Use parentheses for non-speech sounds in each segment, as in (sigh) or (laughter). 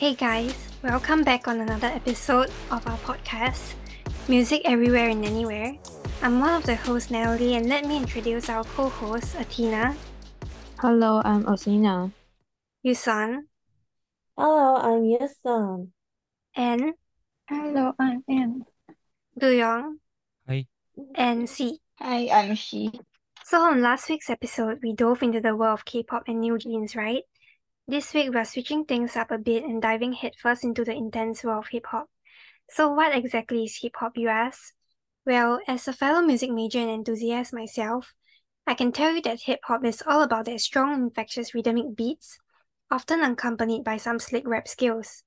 Hey guys, welcome back on another episode of our podcast, Music Everywhere and Anywhere. I'm one of the hosts, Natalie, and let me introduce our co host, Athena. Hello, I'm Asina. Yusan. Hello, I'm Yusan. And Hello, I'm Anne. Duyong. Hi. And Si. Hi, I'm She. So, on last week's episode, we dove into the world of K pop and NewJeans, right? This week, we're switching things up a bit and diving headfirst into the intense world of hip hop. So, what exactly is hip hop, you ask? Well, as a fellow music major and enthusiast myself, I can tell you that hip hop is all about their strong, infectious rhythmic beats, often accompanied by some slick rap skills.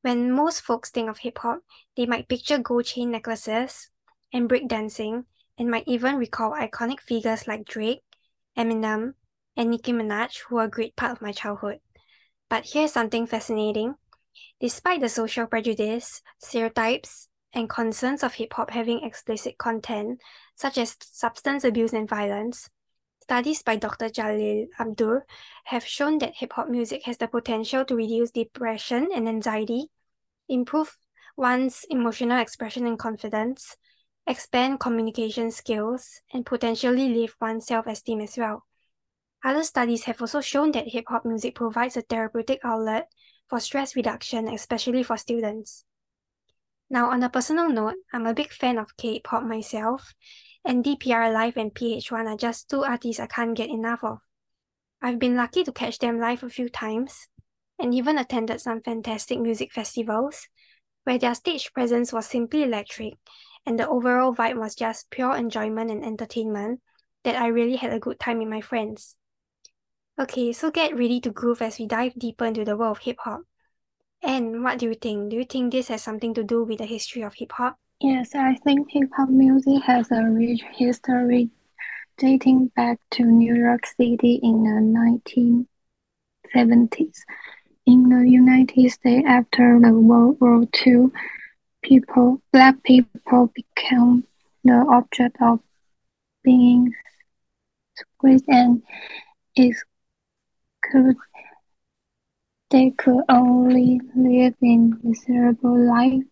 When most folks think of hip hop, they might picture gold chain necklaces and breakdancing, and might even recall iconic figures like Drake, Eminem, and Nicki Minaj, who are a great part of my childhood. But here's something fascinating. Despite the social prejudice, stereotypes, and concerns of hip hop having explicit content, such as substance abuse and violence, studies by Dr. Jalil Abdur have shown that hip hop music has the potential to reduce depression and anxiety, improve one's emotional expression and confidence, expand communication skills, and potentially lift one's self esteem as well. Other studies have also shown that hip hop music provides a therapeutic outlet for stress reduction, especially for students. Now, on a personal note, I'm a big fan of K pop myself, and DPR Live and PH1 are just two artists I can't get enough of. I've been lucky to catch them live a few times, and even attended some fantastic music festivals where their stage presence was simply electric and the overall vibe was just pure enjoyment and entertainment that I really had a good time with my friends. Okay, so get ready to groove as we dive deeper into the world of hip hop. And what do you think? Do you think this has something to do with the history of hip hop? Yes, I think hip hop music has a rich history dating back to New York City in the 1970s. In the United States after the World War II, people, black people became the object of being squeezed and excluded. (laughs) They could only live in miserable life.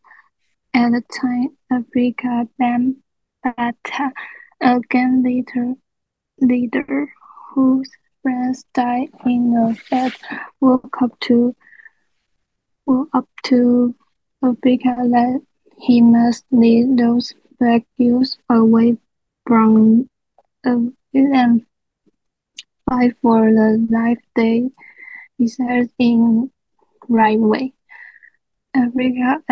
At the time, Afrika Bambaataa, a gang leader, leader whose friends died in a fight, woke up to woke up to Africa that he must lead those black youths away from the and fight for the life they deserve in right way. Afrika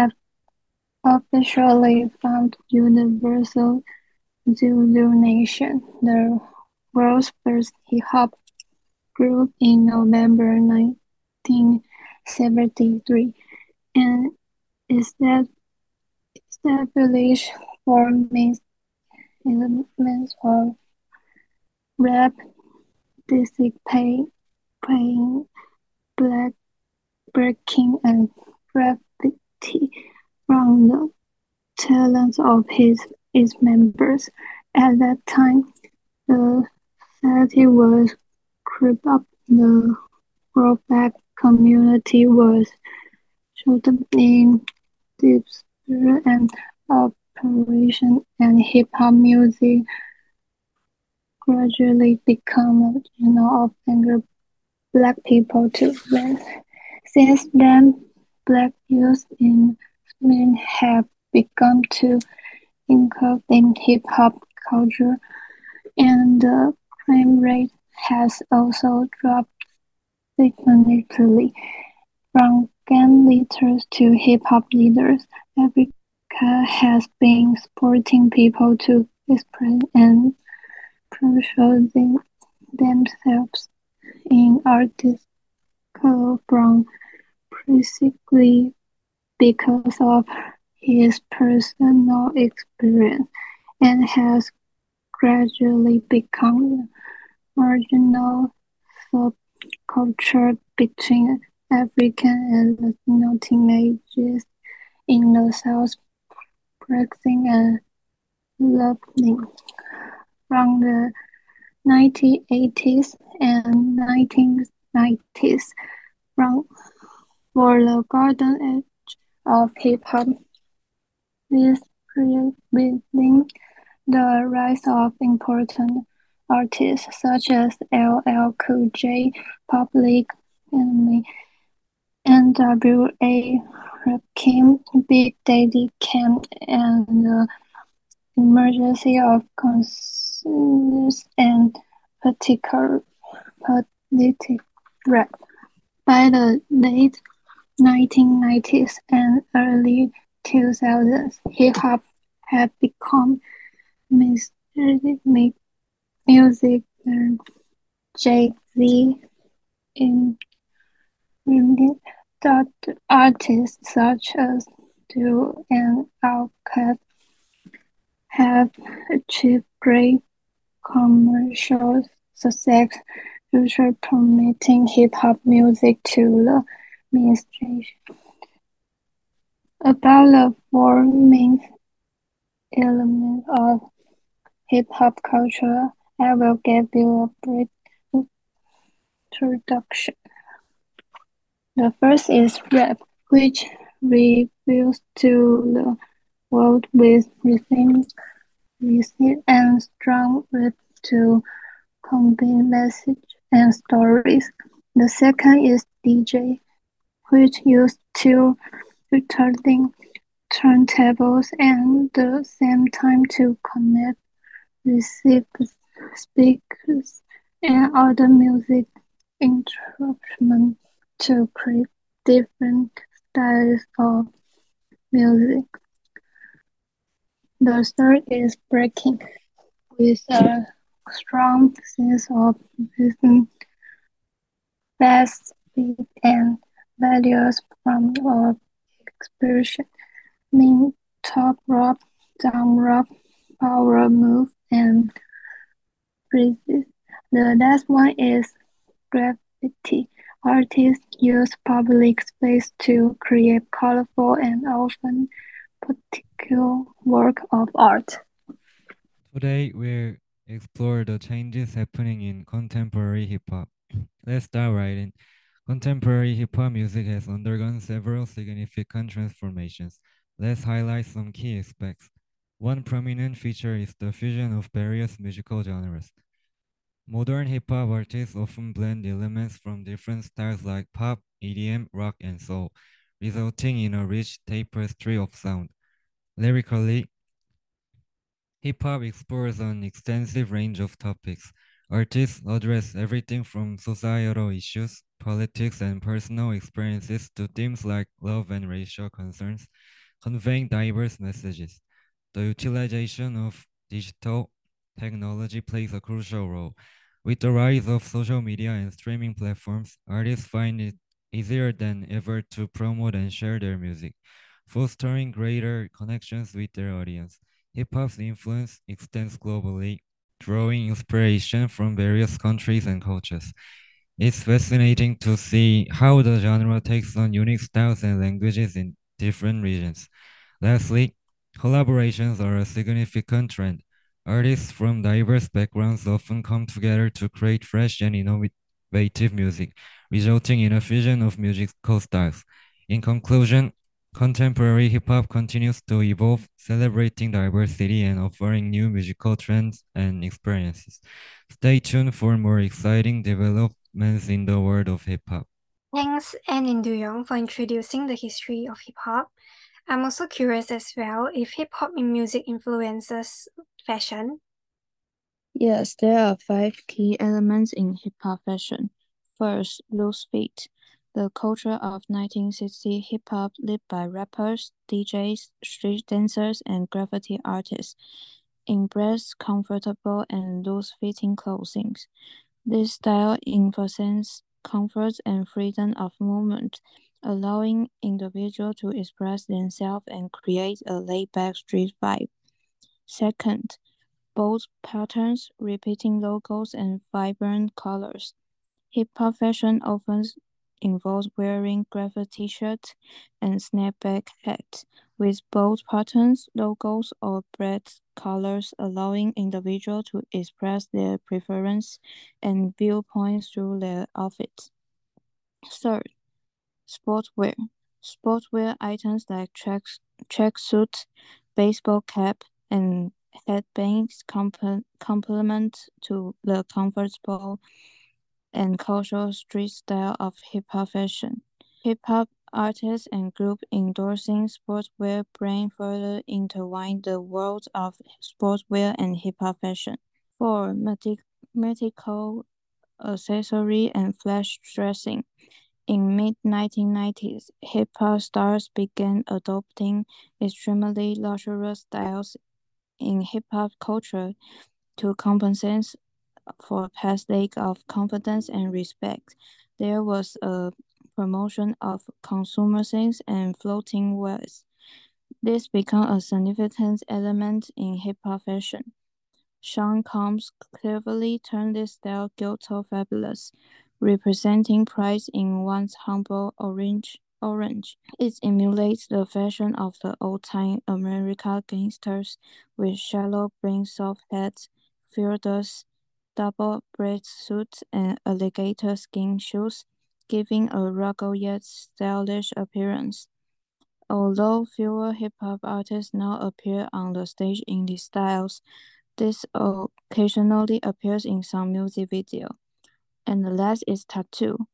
officially found Universal Zulu Nation, the world's first hip hop group in November 1973, and established four main elements of rap, dissipating, black breaking, and graffiti from the talents of his, its members. At that time, the society was crept up, the throwback community was shrouded in despair and operation, and hip hop music gradually become a genre of anger black people to learn. Since then, black youth in Sweden have begun to inculcate in hip hop culture, and the crime rate has also dropped significantly. From gang leaders to hip hop leaders, Afrika has been supporting people to express and them, themselves in article from precisely because of his personal experience and has gradually become a marginal subculture between African and Latino teenagers in the South practicing and loving. From the 1980s and 1990s, from for the golden age of hip hop. This revealing the rise of important artists such as LL Cool J, Public Enemy, N.W.A. Rakim, Big Daddy Kane, and the emergence of conscious and political politic rap. By the late 1990s and early 2000s, hip hop had become mainstream music and Jay Z in that artists such as Duo and Outkast have achieved great commercial success, usually promoting hip hop music to the mainstream. About the four main elements of hip hop culture, I will give you a brief introduction. The first is rap, which reveals to the world with rhythm, rhythm and strong rap to convey message and stories. The second is DJ, which used to returning turntables and the same time to connect receivers, speakers, and other music instruments to create different styles of music. The third is breaking, with a strong sense of rhythm, fast speed, and values from our expression, mean top rock, down rock, power move, and freezes. The last one is graffiti. Artists use public space to create colorful and often particular work of art. Today, we'll explore the changes happening in contemporary hip hop. Let's dive right in. Contemporary hip hop music has undergone several significant transformations. Let's highlight some key aspects. One prominent feature is the fusion of various musical genres. Modern hip hop artists often blend elements from different styles like pop, EDM, rock, and soul, resulting in a rich tapestry of sound. Lyrically, hip hop explores an extensive range of topics. Artists address everything from societal issues, politics, and personal experiences to themes like love and racial concerns, conveying diverse messages. The utilization of digital technology plays a crucial role. With the rise of social media and streaming platforms, artists find it easier than ever to promote and share their music, fostering greater connections with their audience. Hip hop's influence extends globally, drawing inspiration from various countries and cultures. It's fascinating to see how the genre takes on unique styles and languages in different regions. Lastly, collaborations are a significant trend. Artists from diverse backgrounds often come together to create fresh and innovative music, resulting in a fusion of musical styles. In conclusion, contemporary hip hop continues to evolve, celebrating diversity and offering new musical trends and experiences. Stay tuned for more exciting developments in the world of hip hop. Thanks, Anne and Duyong, for introducing the history of hip hop. I'm also curious as well if hip hop in music influences fashion? Yes, there are five key elements in hip hop fashion. First, loose fit. The culture of 1960 hip hop led by rappers, DJs, street dancers, and graffiti artists embraced comfortable and loose fitting clothing. This style emphasizes comfort and freedom of movement, allowing individuals to express themselves and create a laid back street vibe. Second, bold patterns, repeating logos, and vibrant colors. Hip hop fashion often involves wearing graphic t-shirts and snapback hats with bold patterns, logos, or bright colors, allowing individuals to express their preference and viewpoints through their outfits. Third, Sportswear. Sportswear items like track tracksuit, baseball cap, and headbands complement to the comfortable and cultural street style of hip hop fashion. Hip hop artists and groups endorsing sportswear bring further intertwine the worlds of sportswear and hip hop fashion. For medical accessory and flash dressing. In mid-1990s, hip-hop stars began adopting extremely luxurious styles in hip-hop culture to compensate for past lack of confidence and respect. There was a promotion of consumerism and floating wealth. This became a significant element in hip-hop fashion. Sean Combs cleverly turned this style ghetto fabulous, representing pride in one's humble orange. Orange. It emulates the fashion of the old-time American gangsters with shallow brim soft hats, fielders, double breast suits, and alligator skin shoes, giving a rugged yet stylish appearance. Although fewer hip-hop artists now appear on the stage in these styles, this occasionally appears in some music video. And the last is tattoo.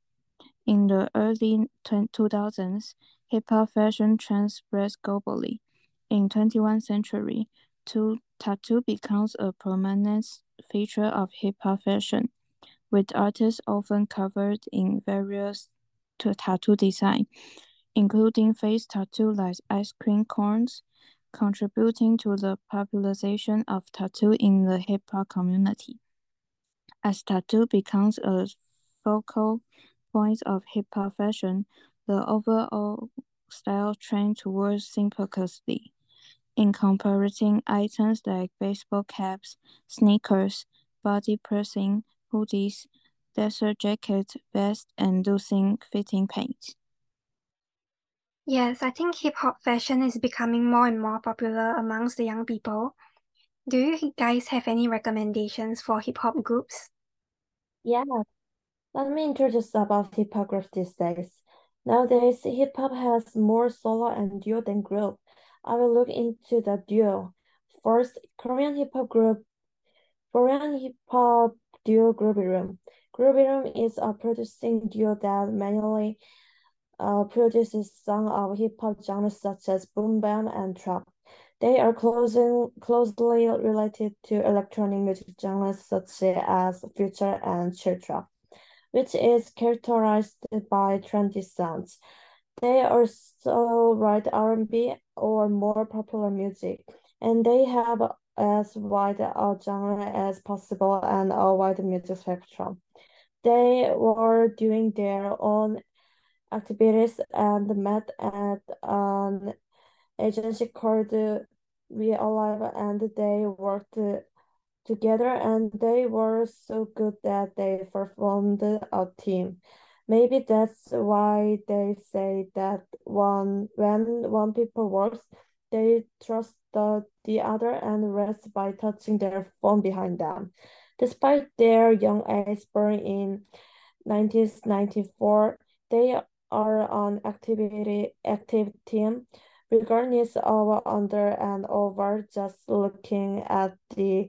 In the early 2000s, hip-hop fashion trends spread globally. In 21st century, tattoo becomes a prominent feature of hip-hop fashion, with artists often covered in various tattoo design, including face tattoo like ice cream cones, contributing to the popularization of tattoo in the hip-hop community. As tattoo becomes a focal point of hip-hop fashion, the overall style trend towards simplicity, incorporating items like baseball caps, sneakers, body pressing, hoodies, desert jackets, vests, and loosened fitting pants. Yes, I think hip hop fashion is becoming more and more popular amongst the young people. Do you guys have any recommendations for hip hop groups? Yeah, let me introduce about hip hop groups these days. Nowadays, hip hop has more solo and duo than group. I will look into the duo. First, Korean hip hop group, Korean hip hop duo Groovy Room. Groovy Room is a producing duo that mainly uh, produces songs of hip hop genres such as boom bap and trap. They are closing, closely related to electronic music genres such as future and chill trap, which is characterized by trendy sounds. They also write R&B or more popular music, and they have as wide a genre as possible and a wide music spectrum. They were doing their own activities and met at an agency called We Alive and they worked together and they were so good that they performed a team. Maybe that's why they say that one when one people works, they trust the, the other and rest by touching their phone behind them. Despite their young age born in 1994, they are an activity active team, regardless of under and over. Just looking at the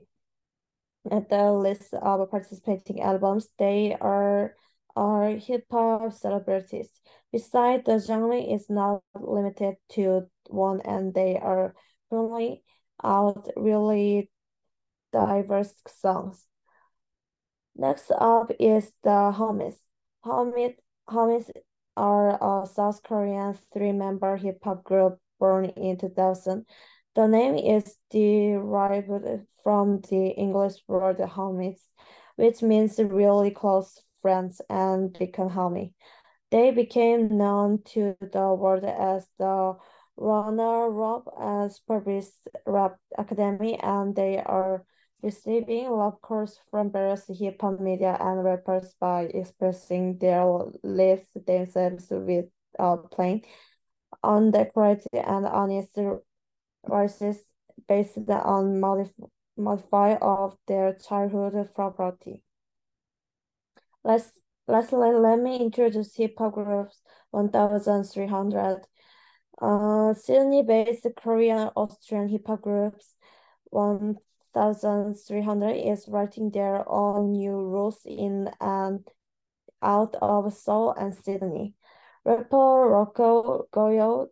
at the list of participating albums, they are are hip hop celebrities. Besides, the genre is not limited to one, and they are pulling out really diverse songs. Next up is the Homies. Homies, Homies are a South Korean three-member hip-hop group born in 2000. The name is derived from the English word homies, which means really close friends and become homie. They became known to the world as the Runner Rob as Paris Rap Academy, and they are receiving love calls from various hip hop media and rappers by expressing their lives themselves with uh, plain, undecorated, and honest voices based on modif- modify of their childhood property. Let's lastly, let me introduce hip hop groups 1300. Uh, Sydney-based Korean Austrian hip hop groups 1300 is writing their own new rules in and out of Seoul and Sydney. Rapper Rako Goyo,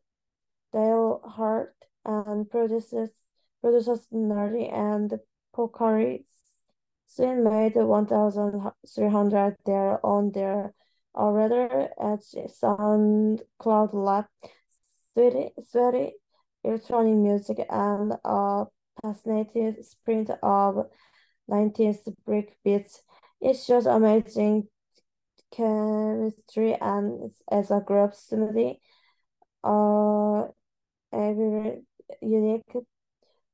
Dale Hart, and producers producers Nerdie and Pokari soon made 1,300 there on their already at SoundCloud Lab, sweaty, sweaty electronic music, and a passionate sprint of 90s brick beats. It shows amazing chemistry and as a group smoothie, uh, every unique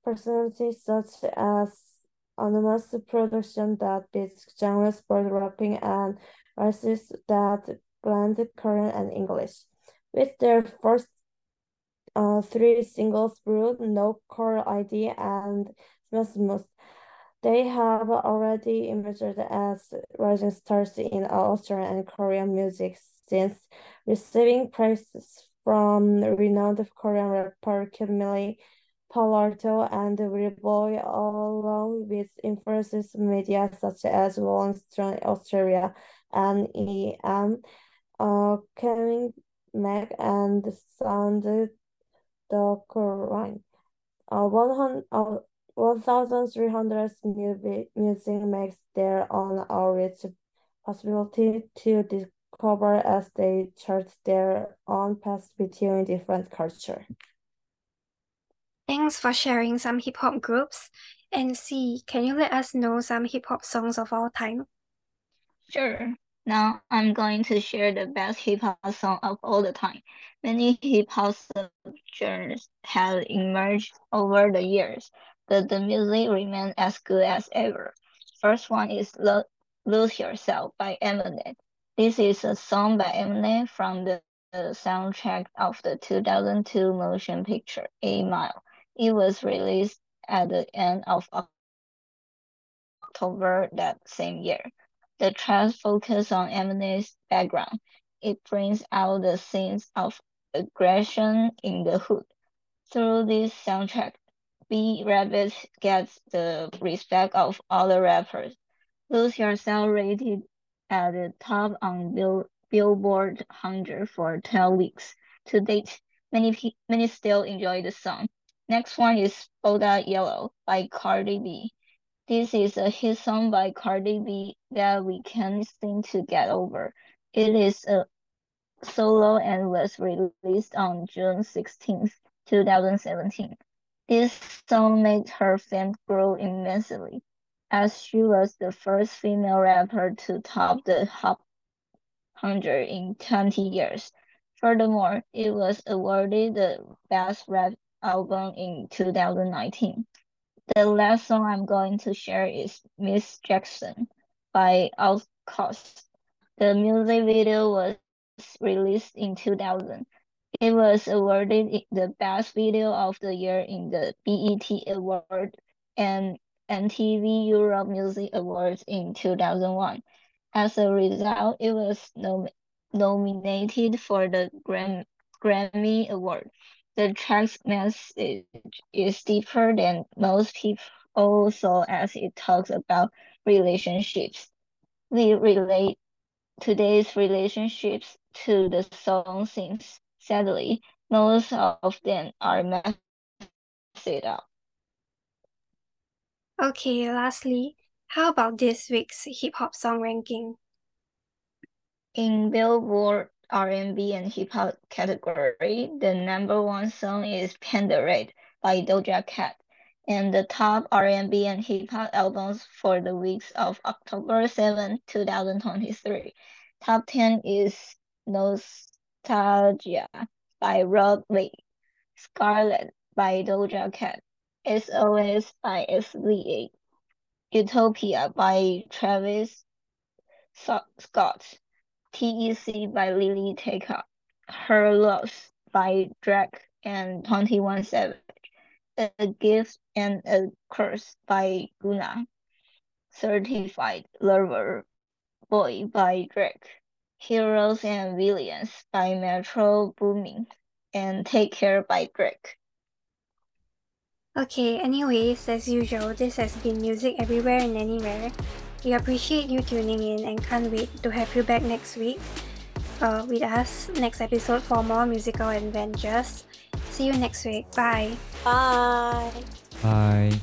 personality such as anonymous production that beats genres sport rapping and races that blend Korean and English. With their first uh, three singles, Brood, No Caller ID, and Smooth, they have already emerged as rising stars in Australian and Korean music since receiving praises from renowned Korean rapper Kid Milli, Paloalto, and Boy, along with influences media such as Rolling Stone Australia and EM, uh, Kevin Mac, and Sound Korean. Uh, 100, uh, 1,300 music makes their own outreach possibility to discover as they chart their own paths between different culture. Thanks for sharing some hip hop groups. And C, can you let us know some hip hop songs of all time? Sure. Now I'm going to share the best hip hop song of all the time. Many hip hop genres have emerged over the years, but the music remains as good as ever. First one is Lo Lose Yourself by Eminem. This is a song by Eminem from the, the soundtrack of the 2002 motion picture 8 Mile. It was released at the end of October that same year. The track focuses on Eminem's background. It brings out the scenes of aggression in the hood. Through this soundtrack, B-Rabbit gets the respect of other rappers. Lose Yourself rated at the top on Bill Billboard 100 for 12 weeks. To date, many many still enjoy the song. Next one is Bodak Yellow by Cardi B. This is a hit song by Cardi B that we can't seem to get over. It is a solo and was released on June 16, 2017. This song made her fame grow immensely, as she was the first female rapper to top the Hot 100 in 20 years. Furthermore, it was awarded the Best Rap album in 2019. The last song I'm going to share is Miss Jackson by Outkast. The music video was released in 2000. It was awarded the Best Video of the Year in the BET Award and MTV Europe Music Awards in 2001. As a result, it was nom nominated for the Gram Grammy Award. The track's message is deeper than most people saw as it talks about relationships. We relate today's relationships to the song since sadly most of them are messed up. Okay, lastly, how about this week's hip hop song ranking? In Billboard R&B and hip hop category, the number one song is Panda Red by Doja Cat. And the top R&B and hip hop albums for the weeks of October 7, 2023. Top 10 is Nostalgia by Rob Lee, Scarlet by Doja Cat, SOS by SZA, Utopia by Travis Scott, TEC by Lily Take Her Loss by Drake and 21 Savage, A Gift and a Curse by Gunna, Certified Lover Boy by Drake, Heroes and Villains by Metro Boomin, and Take Care by Drake. Okay, anyways, as usual, this has been Music Everywhere and Anywhere. We appreciate you tuning in and can't wait to have you back next week uh, with us next episode for more musical adventures. See you next week. Bye. Bye. Bye.